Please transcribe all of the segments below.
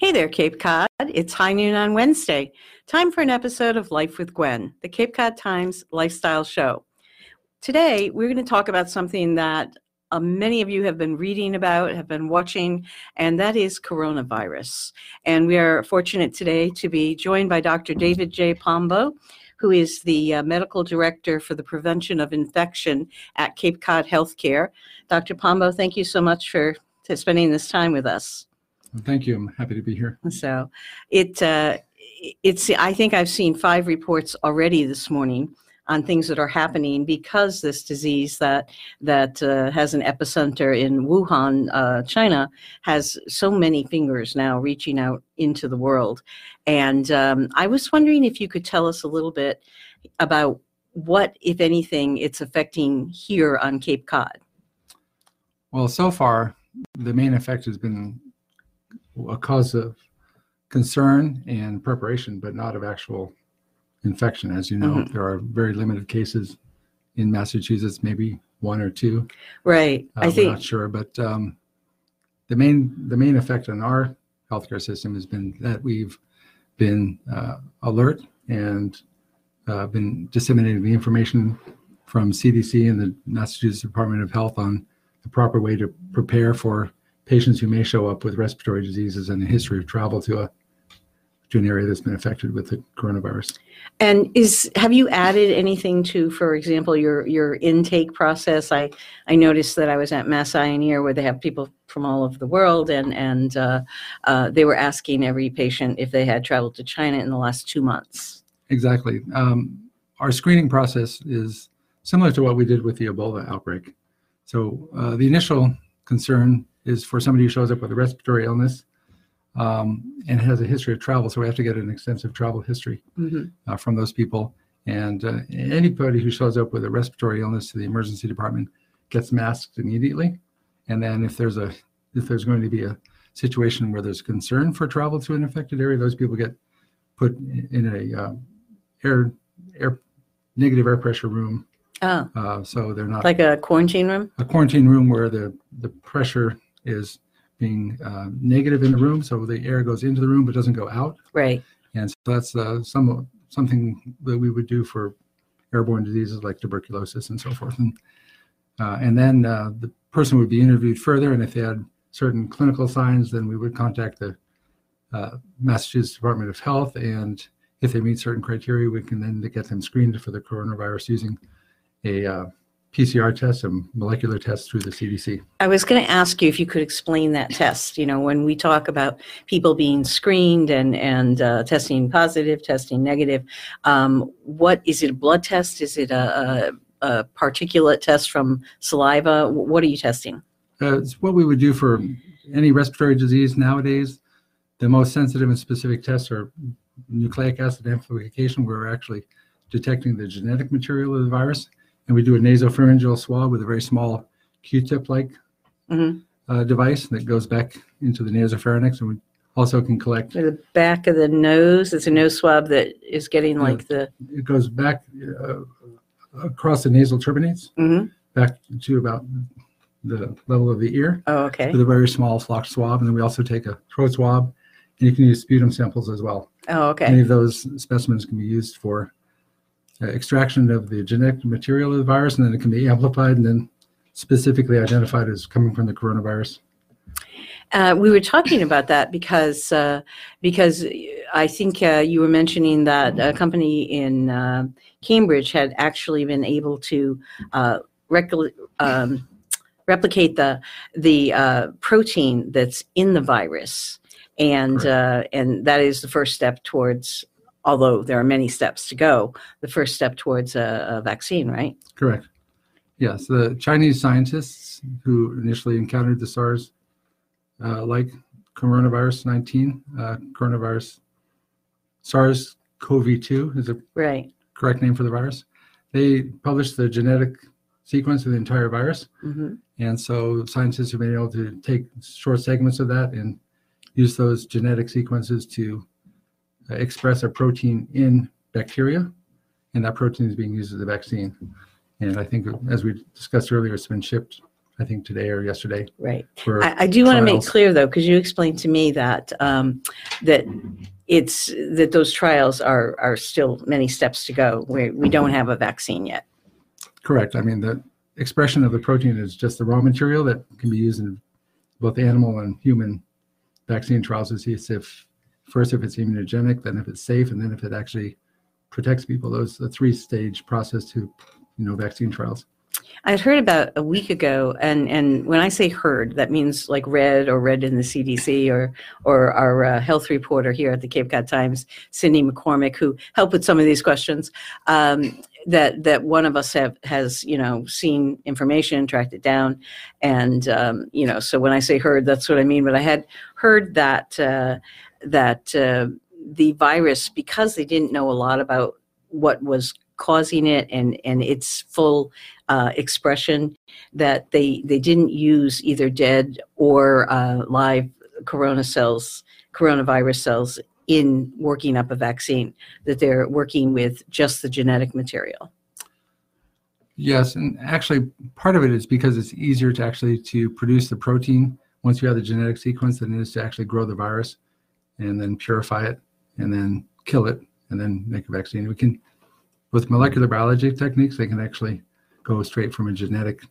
Hey there, Cape Cod. It's high noon on Wednesday. Time for an episode of Life with Gwenn, the Cape Cod Times lifestyle show. Today, we're going to talk about something that uh, many of you have been reading about, have been watching, and that is coronavirus. And we are fortunate today to be joined by Dr. David J. Pombo, who is the uh, medical director for the prevention of infection at Cape Cod Healthcare. Dr. Pombo, thank you so much for spending this time with us. Thank you. I'm happy to be here. So it uh, it's I think I've seen five reports already this morning on things that are happening because this disease that that uh, has an epicenter in Wuhan, uh, China, has so many fingers now reaching out into the world. And um, I was wondering if you could tell us a little bit about what, if anything, it's affecting here on Cape Cod. Well, so far, the main effect has been a cause of concern and preparation, but not of actual infection. As you know, mm-hmm. there are very limited cases in Massachusetts, maybe one or two. Right. Uh, I think not sure, but um, the main the main effect on our healthcare system has been that we've been uh, alert and uh, been disseminating the information from CDC and the Massachusetts Department of Health on the proper way to prepare for patients who may show up with respiratory diseases and a history of travel to a to an area that's been affected with the coronavirus. And is have you added anything to, for example, your your intake process? I I noticed that I was at Mass Eye and Ear where they have people from all over the world, and and uh, uh, they were asking every patient if they had traveled to China in the last two months. Exactly. Um, our screening process is similar to what we did with the Ebola outbreak. So uh, the initial concern is for somebody who shows up with a respiratory illness um, and has a history of travel. So we have to get an extensive travel history mm-hmm. uh, from those people. And uh, anybody who shows up with a respiratory illness to the emergency department gets masked immediately. And then if there's a if there's going to be a situation where there's concern for travel to an affected area, those people get put in a uh, air air negative air pressure room. Oh. Uh, so they're not like a quarantine room. A quarantine room where the the pressure is being uh, negative in the room, so the air goes into the room but doesn't go out. Right. And so that's uh, some something that we would do for airborne diseases like tuberculosis and so forth. And uh, and then uh, the person would be interviewed further, and if they had certain clinical signs, then we would contact the uh, Massachusetts Department of Health, and if they meet certain criteria, we can then get them screened for the coronavirus using a uh, PCR tests and molecular tests through the CDC. I was going to ask you if you could explain that test. You know, when we talk about people being screened and and uh, testing positive, testing negative, um, what is it? A blood test? Is it a, a, a particulate test from saliva? What are you testing? Uh, it's what we would do for any respiratory disease nowadays. The most sensitive and specific tests are nucleic acid amplification, where we're actually detecting the genetic material of the virus and we do a nasopharyngeal swab with a very small Q-tip-like mm-hmm. uh, device that goes back into the nasopharynx, and we also can collect the back of the nose. It's a nose swab that is getting like the. It goes back uh, across the nasal turbinates, mm-hmm. back to about the level of the ear. Oh, okay. With a very small flock swab, and then we also take a throat swab, and you can use sputum samples as well. Oh, okay. Any of those specimens can be used for extraction of the genetic material of the virus, and then it can be amplified and then specifically identified as coming from the coronavirus. Uh, we were talking about that because uh, because I think uh, you were mentioning that a company in uh, Cambridge had actually been able to uh, rec- um, replicate the the protein that's in the virus, and and that is the first step towards although there are many steps to go, the first step towards a, a vaccine, right? Correct. Yes, the Chinese scientists who initially encountered the SARS uh, like coronavirus 19, uh, coronavirus SARS CoV 2 is a right. correct name for the virus. They published the genetic sequence of the entire virus. Mm-hmm. And so scientists have been able to take short segments of that and use those genetic sequences to express a protein in bacteria, and that protein is being used as a vaccine. And I think, as we discussed earlier, it's been shipped I think today or yesterday. Right. I, I do want to make clear though, because you explained to me that, um, that it's, that those trials are, are still many steps to go. We, we don't have a vaccine yet. correct. I mean, the expression of the protein is just the raw material that can be used in both animal and human vaccine trials to see if first if it's immunogenic, then if it's safe, and then if it actually protects people. Those a three-stage process to you know vaccine trials. I had heard about a week ago, and, and when I say heard, that means like read or read in the CDC or or our uh, health reporter here at the Cape Cod Times, Cindy McCormick, who helped with some of these questions. Um, that that one of us have has you know seen information, tracked it down, and um, you know so when I say heard, that's what I mean. But I had heard that uh, that uh, the virus, because they didn't know a lot about what was causing it and and its full uh, expression that they they didn't use either dead or uh, live corona cells coronavirus cells in working up a vaccine that they're working with just the genetic material. Yes, and actually part of it is because it's easier to actually to produce the protein once you have the genetic sequence than it is to actually grow the virus and then purify it and then kill it and then make a vaccine. We can with molecular biology techniques they can actually go straight from a genetic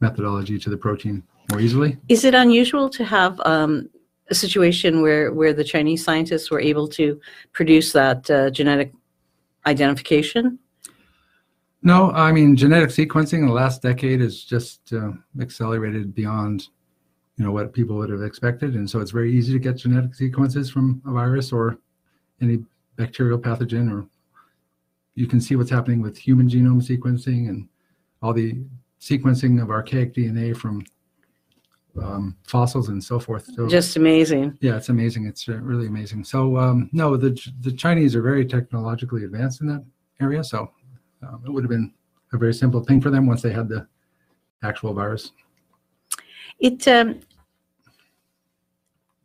methodology to the protein more easily. is it unusual to have um, a situation where where the chinese scientists were able to produce that uh, genetic identification No, I mean genetic sequencing in the last decade has just uh, accelerated beyond, you know, what people would have expected, and so it's very easy to get genetic sequences from a virus or any bacterial pathogen, or you can see what's happening with human genome sequencing and all the sequencing of archaic DNA from um, fossils and so forth. So just amazing yeah, it's amazing. It's uh, really amazing. So um, no, the the Chinese are very technologically advanced in that area. So um, it would have been a very simple thing for them once they had the actual virus. It. Um,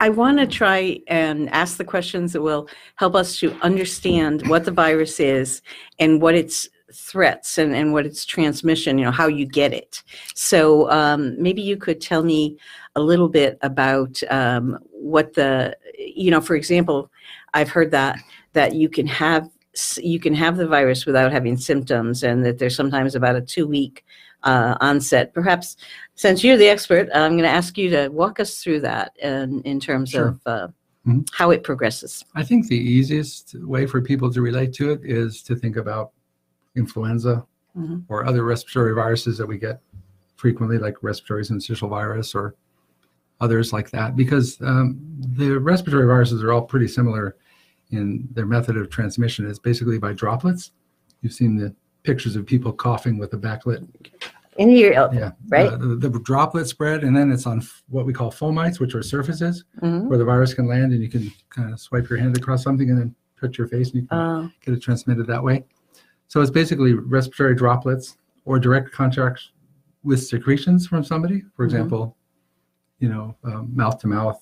I want to try and ask the questions that will help us to understand what the virus is and what its threats and, and what its transmission, you know, how you get it. So um, maybe you could tell me a little bit about um, what the, you know, for example, I've heard that that you can have you can have the virus without having symptoms, and that there's sometimes about a two week uh, onset. Perhaps since you're the expert, I'm going to ask you to walk us through that in, in terms Sure. of uh, Mhm. how it progresses. I think the easiest way for people to relate to it is to think about influenza Mhm. or other respiratory viruses that we get frequently, like respiratory syncytial virus or others like that, because um, the respiratory viruses are all pretty similar in their method of transmission. It's basically by droplets. You've seen the pictures of people coughing with a backlit In your, Yeah. Right. Uh, the, the droplet spread, and then it's on f- what we call fomites, which are surfaces Mhm. where the virus can land, and you can kind of swipe your hand across something and then touch your face, and you can Uh, get it transmitted that way. So it's basically respiratory droplets or direct contact with secretions from somebody. For Mhm. example, you know, mouth to mouth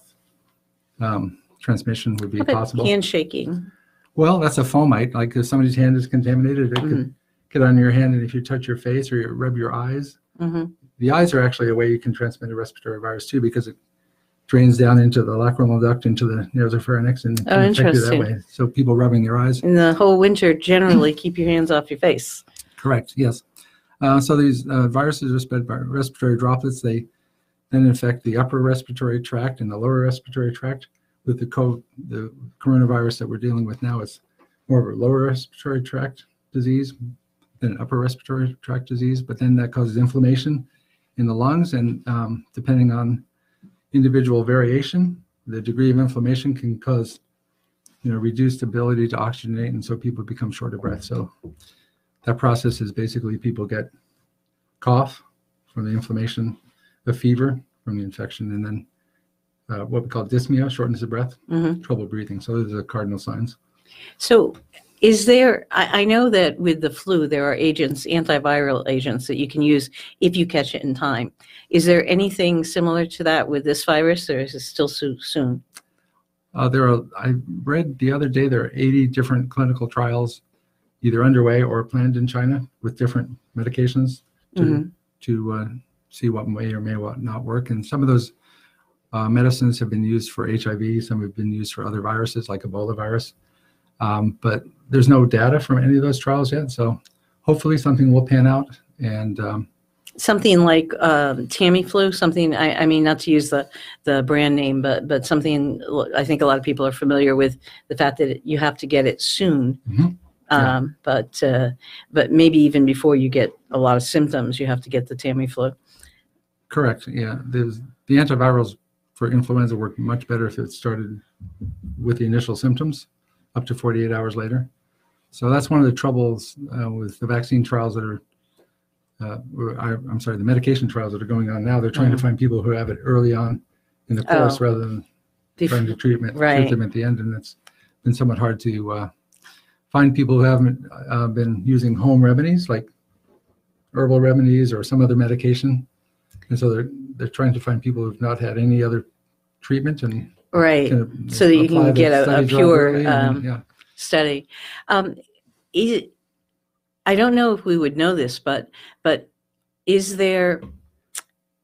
transmission would be possible. handshaking. Well, that's a fomite. Like if somebody's hand is contaminated, it Mhm. could get on your hand, and if you touch your face or you rub your eyes, Mhm. the eyes are actually a way you can transmit a respiratory virus too, because it drains down into the lacrimal duct, into the nasopharynx, and Oh, you that way. So people rubbing their eyes. In the whole winter, generally keep your hands off your face. Correct. Yes. Uh, so these uh, viruses are spread by respiratory droplets. They then infect the upper respiratory tract and the lower respiratory tract. With the co- the coronavirus that we're dealing with now, it's more of a lower respiratory tract disease an upper respiratory tract disease. But then that causes inflammation in the lungs, and um, depending on individual variation, the degree of inflammation can cause you know reduced ability to oxygenate, and so people become short of breath. So that process is basically people get cough from the inflammation, a fever from the infection, and then uh, what we call dyspnea, shortness of breath, Mhm. trouble breathing. So those are the cardinal signs. So, is there? I, I know that with the flu, there are agents, antiviral agents that you can use if you catch it in time. Is there anything similar to that with this virus, or is it still so soon? Uh, there are, I read the other day, there are 80 different clinical trials either underway or planned in China with different medications to, Mhm. to uh, see what may or may not work. And some of those uh, medicines have been used for HIV. Some have been used for other viruses like Ebola virus. Um, but there's no data from any of those trials yet. So hopefully something will pan out. And um, something like um, Tamiflu, something I, I mean, not to use the the brand name, but but something I think a lot of people are familiar with the fact that you have to get it soon. Mhm. Yeah. Um, but uh, but maybe even before you get a lot of symptoms, you have to get the Tamiflu. correct. Yeah. There's, the antivirals for influenza work much better if it started with the initial symptoms up to 48 hours later. So that's one of the troubles uh, with the vaccine trials that are, uh, I, I'm sorry, the medication trials that are going on now. They're trying Mhm. to find people who have it early on in the course Oh. rather than trying to treatment, Right. treat them at the end. And it's been somewhat hard to uh, find people who haven't uh, been using home remedies like herbal remedies or some other medication. And so they're, they're trying to find people who've not had any other treatment and right. So that you can get a- a pure, and- um, yeah. study. Um, is I don't know if we would know this, but but is there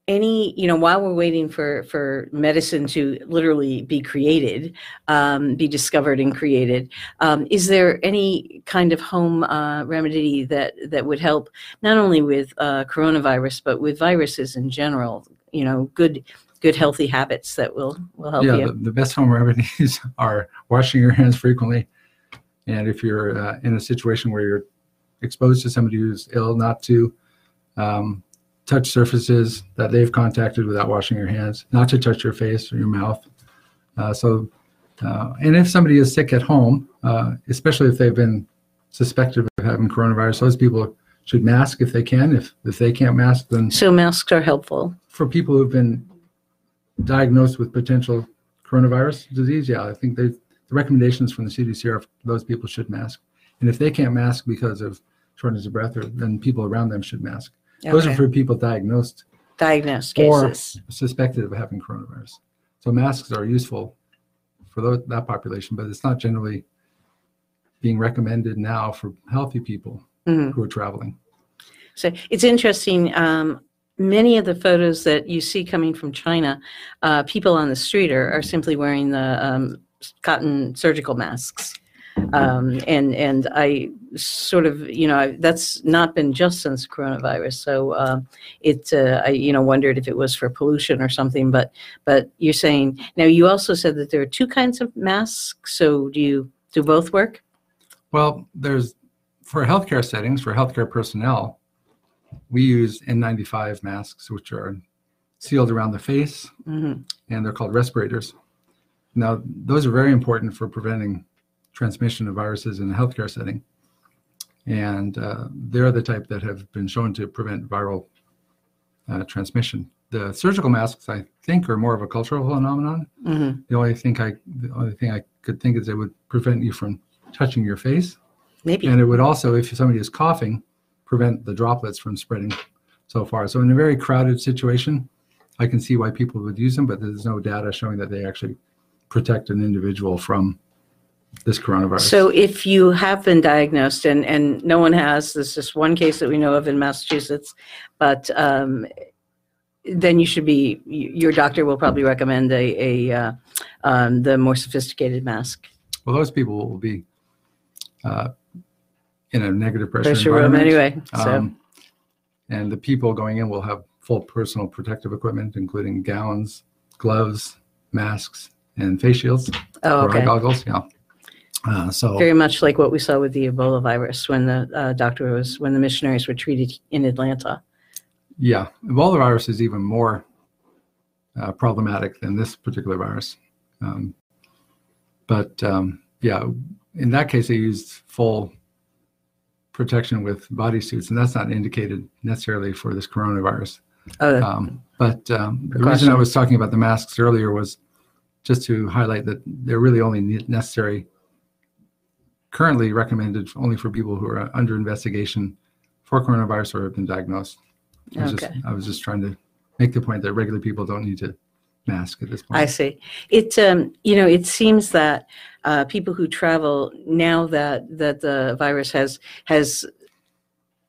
any you know while we're waiting for for medicine to literally be created, um, be discovered and created, um, is there any kind of home uh, remedy that that would help not only with uh, coronavirus but with viruses in general? You know, good good healthy habits that will will help yeah, you. the, the best home remedies are washing your hands frequently. And if you're uh, in a situation where you're exposed to somebody who's ill, not to um, touch surfaces that they've contacted without washing your hands, not to touch your face or your mouth. Uh, so, uh, and if somebody is sick at home, uh, especially if they've been suspected of having coronavirus, those people should mask if they can. If if they can't mask, then so masks are helpful. for people who've been diagnosed with potential coronavirus disease, yeah, I think they, the recommendations from the CDC are those people should mask. And if they can't mask because of shortness of breath, or, then people around them should mask. Those are for people diagnosed, diagnosed or- cases. suspected of having coronavirus. So masks are useful for tho- that population, but it's not generally being recommended now for healthy people Mhm. who are traveling. So it's interesting. Um, many of the photos that you see coming from China, uh, people on the street are, are simply wearing the um, cotton surgical masks. Um, and and I sort of you know I, that's not been just since coronavirus. So um, it uh, I you know wondered if it was for pollution or something. But but you're saying now you also said that there are two kinds of masks. So do you do both work? Well, there's for healthcare settings, for healthcare personnel, we use N95 masks, which are sealed around the face, hmm and they're called respirators. Now, those are very important for preventing transmission of viruses in a healthcare setting. And uh, they're the type that have been shown to prevent viral uh, transmission. The surgical masks, I think, are more of a cultural phenomenon. hmm The only thing I, the only thing I could think is it would prevent you from touching your face. Maybe. And it would also, if somebody is coughing, prevent the droplets from spreading so far. So in a very crowded situation, I can see why people would use them, but there's no data showing that they actually protect an individual from this coronavirus. So if you have been diagnosed, and, and no one has, there's just one case that we know of in Massachusetts, but um, then you should be, your doctor will probably recommend a, a uh, um, the more sophisticated mask. well, those people will be uh, in a negative pressure, Pressure room environment. anyway, so, Um, and the people going in will have full personal protective equipment, including gowns, gloves, masks, and face shields oh, or eye goggles. Yeah. Uh, so Very much like what we saw with the Ebola virus when the uh, doctor was, when the missionaries were treated in Atlanta. Yeah, Ebola virus is even more uh, problematic than this particular virus. Um, but um, yeah, in that case, they used full protection with bodysuits, and that's not indicated necessarily for this coronavirus. Oh, Um, but um, the reason I was talking about the masks earlier was just to highlight that they're really only necessary, currently recommended only for people who are under investigation for coronavirus or have been diagnosed. I was, just, I was just trying to make the point that regular people don't need to mask at this point. I see. It, um, you know, it seems that uh, people who travel now that that the virus has has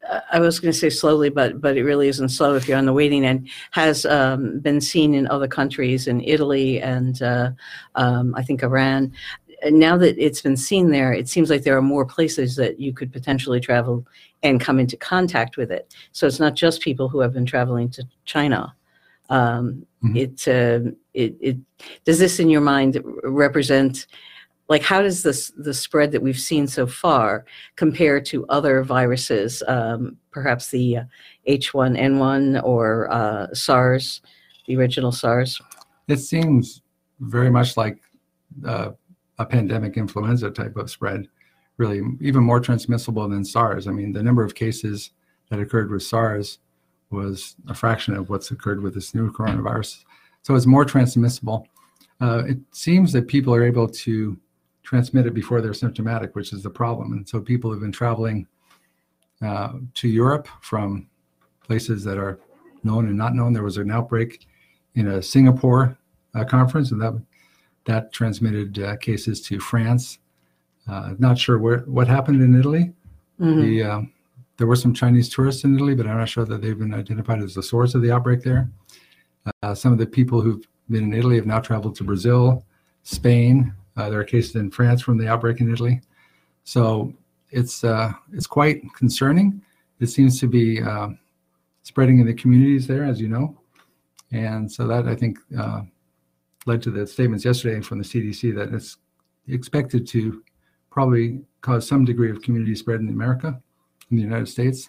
uh, I was going to say slowly, but but it really isn't slow if you're on the waiting end. Has um, been seen in other countries, in Italy and uh, um, I think Iran. And now that it's been seen there, it seems like there are more places that you could potentially travel and come into contact with it. So it's not just people who have been traveling to China. Um, Mhm. It uh, it it does this in your mind represent like how does this the spread that we've seen so far compare to other viruses, um, perhaps the uh, H1N1 or uh, SARS, the original SARS? It seems very much like uh, a pandemic influenza type of spread, really even more transmissible than SARS. I mean, the number of cases that occurred with SARS was a fraction of what's occurred with this new coronavirus. So it's more transmissible. Uh, it seems that people are able to transmit it before they're symptomatic, which is the problem. And so people have been traveling uh, to Europe from places that are known and not known. There was an outbreak in a Singapore uh, conference, and that that transmitted uh, cases to France. Uh, not sure where what happened in Italy. Mhm. The um, there were some Chinese tourists in Italy, but I'm not sure that they've been identified as the source of the outbreak there. Uh, some of the people who've been in Italy have now traveled to Brazil, Spain. Uh, there are cases in France from the outbreak in Italy. So it's uh, it's quite concerning. It seems to be uh, spreading in the communities there, as you know, and so that I think uh, led to the statements yesterday from the CDC that it's expected to probably cause some degree of community spread in America, in the United States.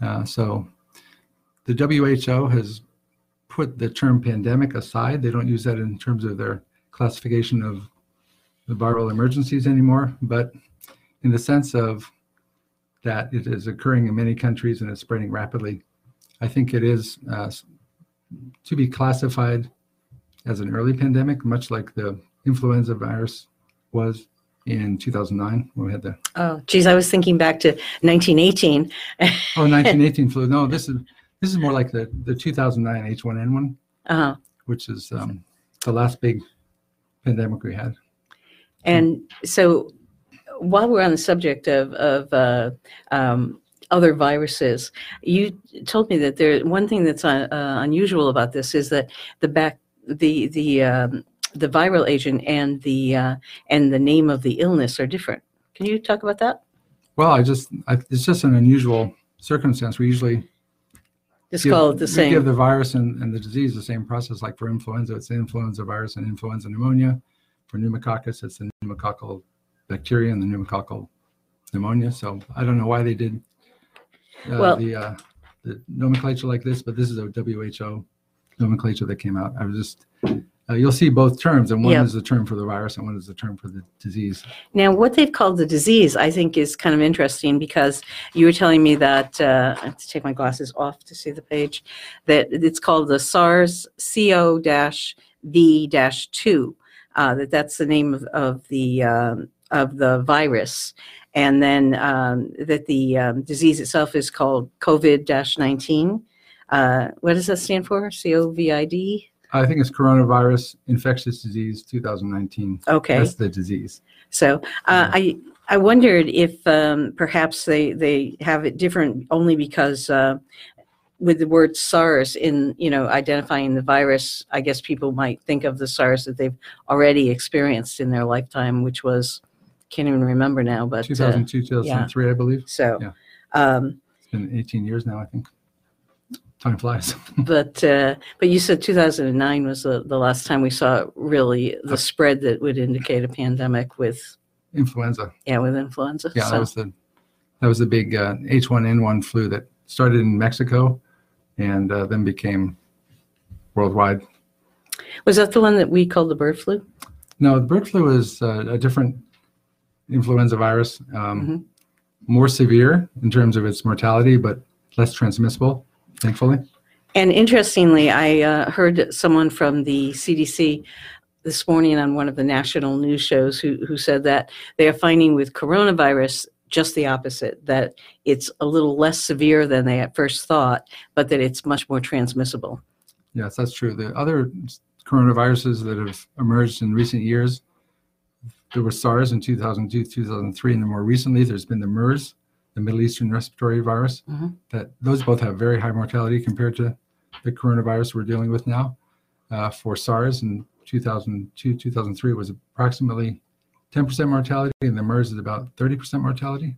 Uh, so the WHO has put the term pandemic aside. They don't use that in terms of their classification of the viral emergencies anymore, but in the sense of that it is occurring in many countries and it's spreading rapidly, I think it is uh, to be classified as an early pandemic, much like the influenza virus was in 2009 when we had the Oh, geez, I was thinking back to 1918. oh 1918 flu. No, this is this is more like the the 2009 H1N1, Uh-huh. which is um, the last big pandemic we had. And so, while we're on the subject of of uh, um, other viruses, you told me that there one thing that's uh, unusual about this is that the back the the um, the viral agent and the uh, and the name of the illness are different. Can you talk about that? Well, I just I, it's just an unusual circumstance. We usually Just give- call it the same. give the virus and, and the disease the same process. Like for influenza, it's the influenza virus and influenza pneumonia. For pneumococcus, it's the pneumococcal bacteria and the pneumococcal pneumonia. So I don't know why they did uh, Well- the uh, the nomenclature like this, but this is a WHO nomenclature that came out. I was just uh, you'll see both terms, and one Yeah. is the term for the virus, and one is the term for the disease. Now, what they've called the disease, I think, is kind of interesting because you were telling me that uh, I have to take my glasses off to see the page. That it's called the SARS-CoV-2. Uh, that that's the name of, of the um, of the virus, and then um, that the um, disease itself is called COVID-19. Uh, what does that stand for? COVID. I think it's coronavirus infectious disease 2019. Okay. That's the disease. So uh, I I wondered if um, perhaps they they have it different only because uh, with the word SARS in you know identifying the virus, I guess people might think of the SARS that they've already experienced in their lifetime, which was can't even remember now, but uh, 2002, 2003, I believe. so. Yeah. Um, It's been 18 years now, I think. Time flies. but uh, but you said 2009 was the, the last time we saw really the spread that would indicate a pandemic with Influenza. yeah with influenza. Yeah, So- that was the that was the big uh, H1N1 flu that started in Mexico and uh, then became worldwide. was that the one that we called the bird flu? No, the bird flu is uh, a different influenza virus, um, Mhm. more severe in terms of its mortality, but less transmissible, thankfully. And interestingly, I uh, heard someone from the CDC this morning on one of the national news shows who, who said that they are finding with coronavirus just the opposite, that it's a little less severe than they at first thought, but that it's much more transmissible. Yes, that's true. The other coronaviruses that have emerged in recent years, there was SARS in 2002, 2003, and then more recently there's been the MERS, the Middle Eastern respiratory virus. Mhm. That those both have very high mortality compared to the coronavirus we're dealing with now. Uh, for SARS in 2002, 2003 was approximately 10% mortality, and the MERS is about 30% mortality.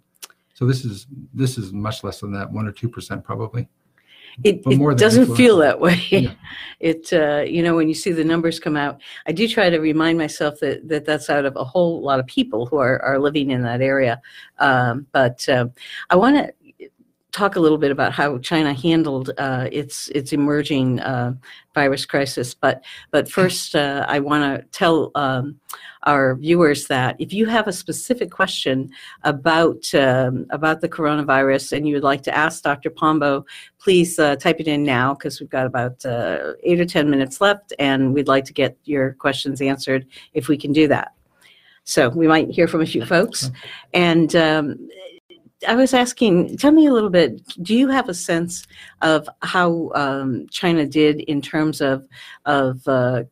So this is this is much less than that, one or two percent probably. It, it doesn't feel that way. Yeah. It, uh, you know, when you see the numbers come out, I do try to remind myself that, that that's out of a whole lot of people who are, are living in that area. Um, but um I want to talk a little bit about how China handled uh, its its emerging uh, virus crisis. But but first, uh, I want to tell um, our viewers that if you have a specific question about um, about the coronavirus and you would like to ask Dr. Pombo, please uh, type it in now because we've got about uh, eight or ten minutes left, and we'd like to get your questions answered if we can do that. So we might hear from a few folks, and. Um, I was asking, tell me a little bit. Do you have a sense of how um, China did in terms of of uh,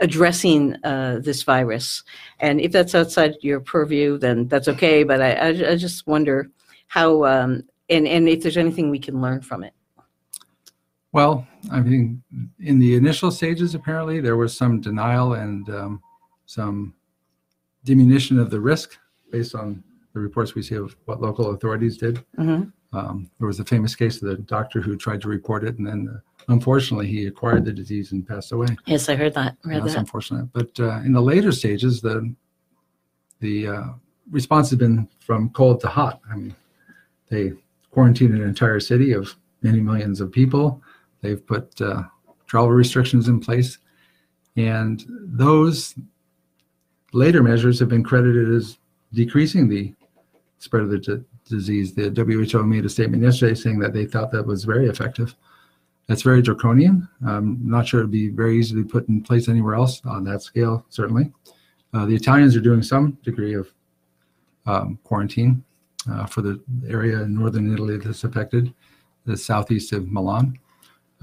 addressing uh, this virus? And if that's outside your purview, then that's okay. But I, I, I just wonder how um, and and if there's anything we can learn from it. Well, I mean, in the initial stages, apparently there was some denial and um, some diminution of the risk based on the reports we see of what local authorities did. Mhm. Um, there was a famous case of the doctor who tried to report it, and then uh, unfortunately he acquired the disease and passed away. Yes, I heard that. Read That's that. unfortunate. But uh, in the later stages, the the uh, response has been from cold to hot. I mean, they quarantined an entire city of many millions of people. They've put uh, travel restrictions in place, and those later measures have been credited as decreasing the spread of the d- disease. The WHO made a statement yesterday saying that they thought that was very effective. That's very draconian. I'm not sure it'd be very easily put in place anywhere else on that scale, certainly. Uh, the Italians are doing some degree of um, quarantine uh, for the area in northern Italy that's affected, the southeast of Milan.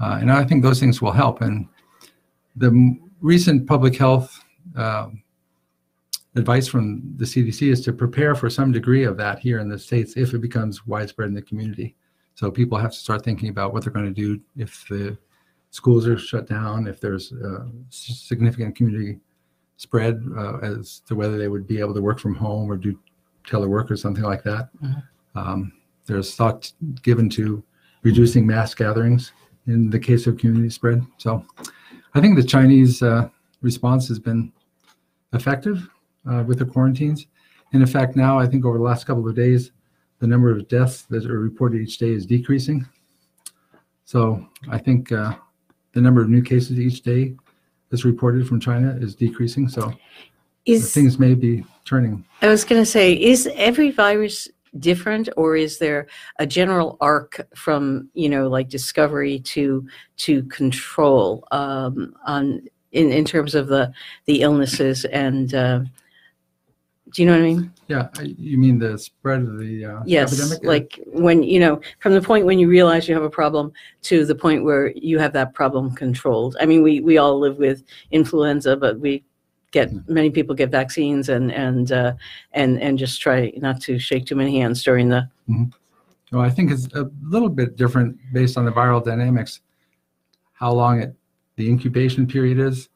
Uh, and I think those things will help. And the m- recent public health um advice from the CDC is to prepare for some degree of that here in the States if it becomes widespread in the community. So people have to start thinking about what they're going to do if the schools are shut down, if there's uh, significant community spread uh, as to whether they would be able to work from home or do telework or something like that. Mhm. Um, there's thought given to reducing mass gatherings in the case of community spread. So I think the Chinese uh, response has been effective uh, with the quarantines. And in fact, now I think over the last couple of days, the number of deaths that are reported each day is decreasing. So I think uh, the number of new cases each day that's reported from China is decreasing. So Is things may be turning. I was going to say, is every virus different, or is there a general arc from you know like discovery to to control um, on in in terms of the the illnesses and uh, do you know what I mean? Yeah, I- you mean the spread of the uh, Yes, epidemic? like when you know from the point when you realize you have a problem to the point where you have that problem controlled. I mean, we we all live with influenza, but we get many people get vaccines and and uh, and and just try not to shake too many hands during the Well, I think it's a little bit different based on the viral dynamics, how long it, the incubation period is,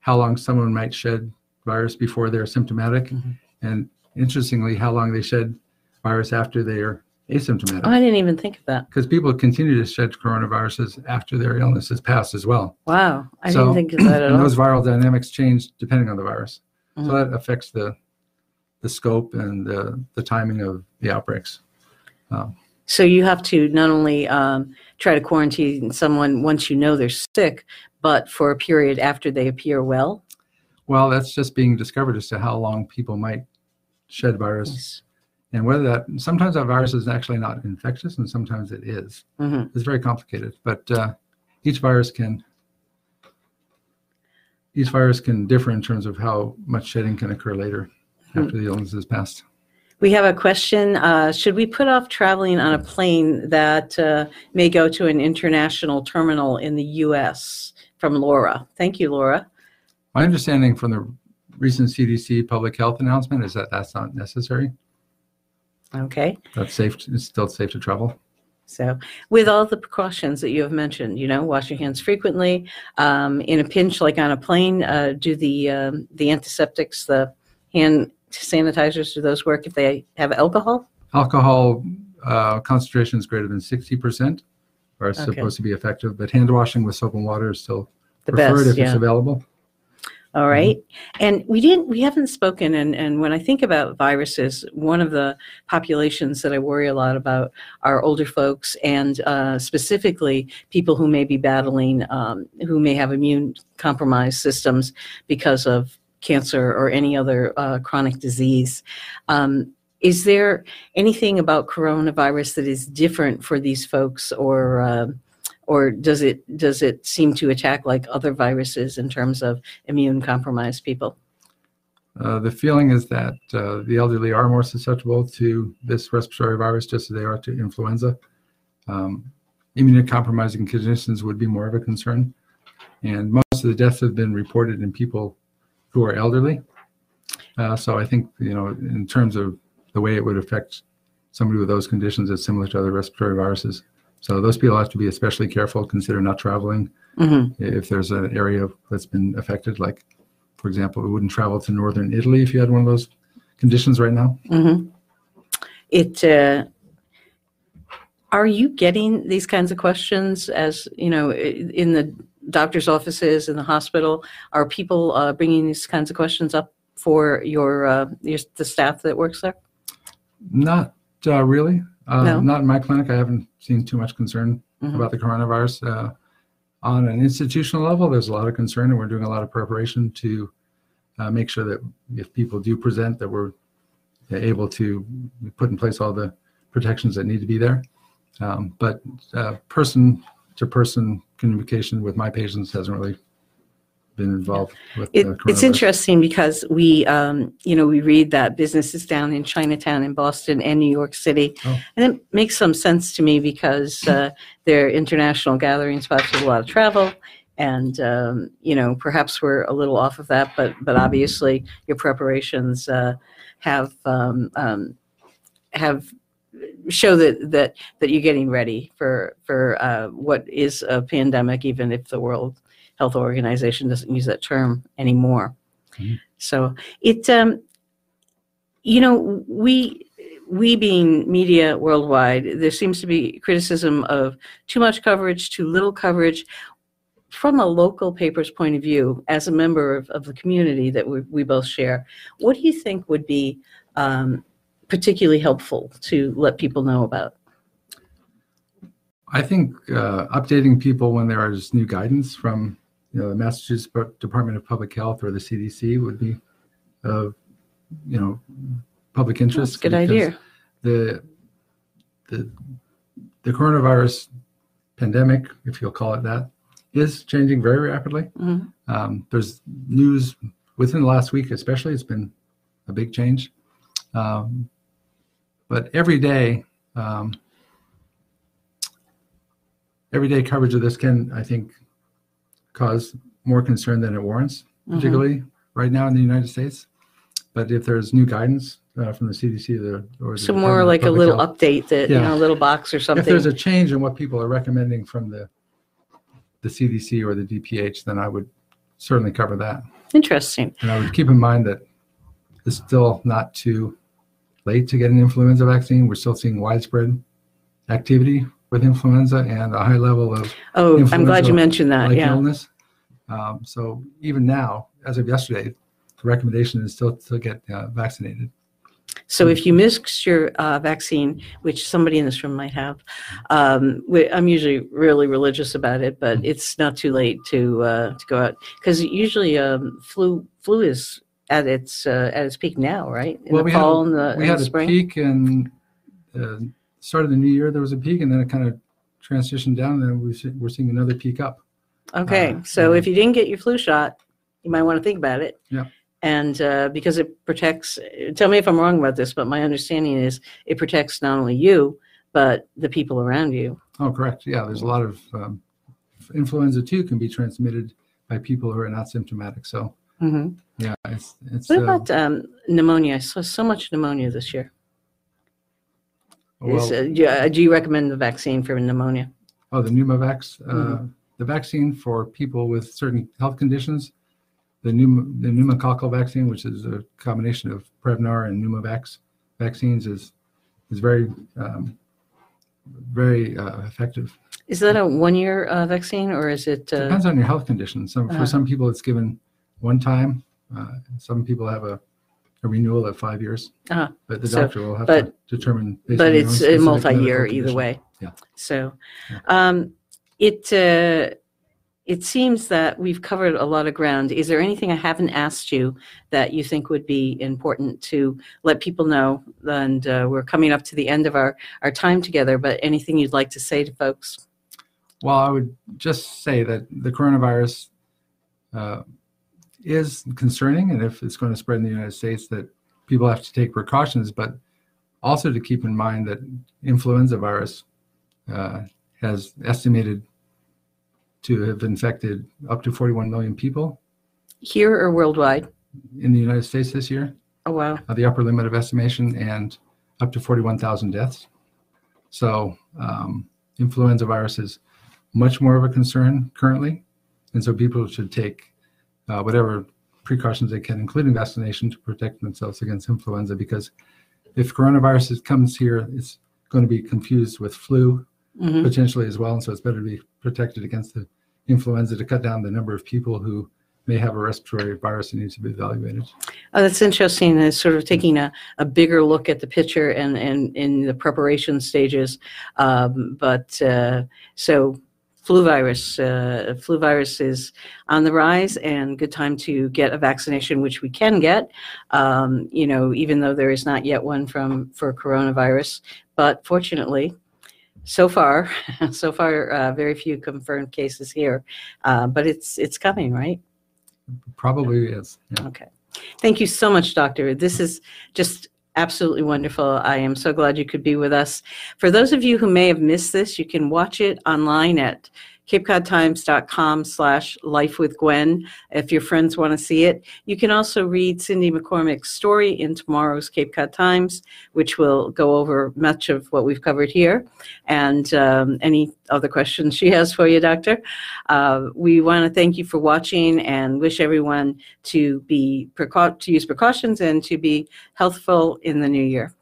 how long someone might shed virus before they're symptomatic, Mhm. And interestingly, how long they shed virus after they are Oh, asymptomatic. I didn't even think of that. Because people continue to shed coronaviruses after their illness has passed as well. Wow, I So- didn't think of that at and all. those viral dynamics change depending on the virus. Mhm. So that affects the the scope and the, the timing of the outbreaks. So you have to not only um, try to quarantine someone once you know they're sick, but for a period after they appear well. Well, that's just being discovered as to how long people might shed virus Yes. and whether that sometimes that virus is actually not infectious and sometimes it is. Mhm. It's very complicated, but uh, each virus can each virus can differ in terms of how much shedding can occur later Hmm. after the illness has passed. We have a question. Uh, should we put off traveling on a plane that uh, may go to an international terminal in the U.S. from Laura? Thank you, Laura. My understanding from the recent CDC public health announcement is that that's not necessary. Okay. That's safe. It's still safe to travel. So, with all the precautions that you have mentioned, you know, wash your hands frequently. Um, in a pinch, like on a plane, uh, do the um, the antiseptics, the hand sanitizers, do those work if they have alcohol? Alcohol uh, concentrations greater than 60% are Okay. supposed to be effective, but hand washing with soap and water is still The preferred best, if it's available. All right. And we didn't, we haven't spoken. And, and when I think about viruses, one of the populations that I worry a lot about are older folks and uh, specifically people who may be battling, um, who may have immune compromised systems because of cancer or any other uh, chronic disease. Um, is there anything about coronavirus that is different for these folks or um or does it does it seem to attack like other viruses in terms of immune compromised people. Uh, the feeling is that uh, the elderly are more susceptible to this respiratory virus just as they are to influenza. Um, immunocompromising conditions would be more of a concern. And most of the deaths have been reported in people who are elderly. Uh, so I think, you know, in terms of the way it would affect somebody with those conditions, it's similar to other respiratory viruses. So those people have to be especially careful, consider not traveling Mhm. if there's an area that's been affected, like, for example, we wouldn't travel to northern Italy if you had one of those conditions right now. Mhm. It. Uh, are you getting these kinds of questions as you know in the doctor's offices in the hospital? Are people uh, bringing these kinds of questions up for your uh, your the staff that works there? Not uh, really. Uh, No? Not in my clinic. I haven't seen too much concern Mhm. about the coronavirus. Uh, on an institutional level, there's a lot of concern, and we're doing a lot of preparation to uh, make sure that if people do present, that we're able to put in place all the protections that need to be there. Um, but uh, person to person communication with my patients hasn't really been involved with It, the it's interesting because we, um, you know, we read that businesses down in Chinatown, in Boston, and New York City, Oh. and it makes some sense to me because uh, they're international gathering spots with a lot of travel, and um, you know, perhaps we're a little off of that, but but obviously your preparations uh, have um, um, have show that that that you're getting ready for for uh, what is a pandemic, even if the World Health Organization doesn't use that term anymore. Mhm. So it, um, you know, we we being media worldwide, there seems to be criticism of too much coverage, too little coverage. From a local paper's point of view, as a member of, of the community that we, we both share, what do you think would be um, particularly helpful to let people know about? I think uh, updating people when there is new guidance from you know the Massachusetts Department of Public Health or the CDC would be of you know public interest. That's a good idea. The the the coronavirus pandemic, if you'll call it that, is changing very rapidly. Mhm. Um, there's news within the last week, especially. It's been a big change, um, but every day. Um, everyday coverage of this can, I think, cause more concern than it warrants, Mhm. particularly right now in the United States. But if there's new guidance uh, from the CDC the, or the So more Department like a little Health, update that, you know, a little box or something. if there's a change in what people are recommending from the the CDC or the DPH, then I would certainly cover that. Interesting. And I would keep in mind that it's still not too late to get an influenza vaccine. We're still seeing widespread activity with influenza and a high level of Oh, I'm glad you mentioned that. like Yeah. illness. Um, so even now, as of yesterday, the recommendation is still to get uh, vaccinated. So if you missed your uh, vaccine, which somebody in this room might have, um, we, I'm usually really religious about it, but it's not too late to uh, to go out because usually um, flu flu is at its uh, at its peak now, right? In Well, the we had and the, we had the a peak and uh, start of the new year, there was a peak and then it kind of transitioned down and then we, we're seeing another peak up. Okay, Uh, so if you didn't get your flu shot, you might want to think about it. Yeah. And uh, because it protects, tell me if I'm wrong about this, but my understanding is it protects not only you, but the people around you. Oh, correct. Yeah, there's a lot of um, influenza too can be transmitted by people who are not symptomatic. So hmm yeah, it's it's What uh, about um, pneumonia? I saw so much pneumonia this year. Is, Well, uh, do uh, do you recommend the vaccine for pneumonia? oh, the Pneumovax, uh, Mhm. the vaccine for people with certain health conditions, the pneum- the pneumococcal vaccine, which is a combination of Prevnar and Pneumovax vaccines, is is very um, very uh, effective. Is that a one-year uh, vaccine or is it? uh, Depends on your health condition. Some Uh-huh. for some people it's given one time. Uh, some people have a, a renewal at five years. Uh-huh. But the So- doctor will have to determine. based But own it's a specific multi-year medical either condition. way. Yeah. So, Yeah. um, it, uh, it seems that we've covered a lot of ground. Is there anything I haven't asked you that you think would be important to let people know? And uh, we're coming up to the end of our, our time together, but anything you'd like to say to folks? Well, I would just say that the coronavirus uh, is concerning, and if it's going to spread in the United States, that people have to take precautions, but also to keep in mind that influenza virus uh, has estimated to have infected up to 41 million people Here or worldwide? in the United States this year, Oh, wow. uh, the upper limit of estimation, and up to 41,000 deaths. So, um, influenza virus is much more of a concern currently. And so people should take uh, whatever precautions they can, including vaccination, to protect themselves against influenza. Because if coronavirus comes here, it's going to be confused with flu Mhm. potentially as well. And so it's better to be protected against the influenza to cut down the number of people who may have a respiratory virus and needs to be evaluated. Oh, that's interesting. It's sort of taking a, a bigger look at the picture and, and in the preparation stages. Um, but uh, so flu virus, uh, flu virus is on the rise and good time to get a vaccination, which we can get, um, you know, even though there is not yet one from for coronavirus. But fortunately, so far, so far, uh, very few confirmed cases here, uh, but it's it's coming, right? Probably is. Yeah. Okay. Thank you so much, Doctor. This is just absolutely wonderful. I am so glad you could be with us. For those of you who may have missed this, you can watch it online at capecodtimes.com slash life with Gwenn if your friends want to see it. You can also read Cindy McCormick's story in tomorrow's Cape Cod Times, which will go over much of what we've covered here and um, any other questions she has for you, Doctor. Uh, we want to thank you for watching and wish everyone to be precau- to use precautions and to be healthful in the new year.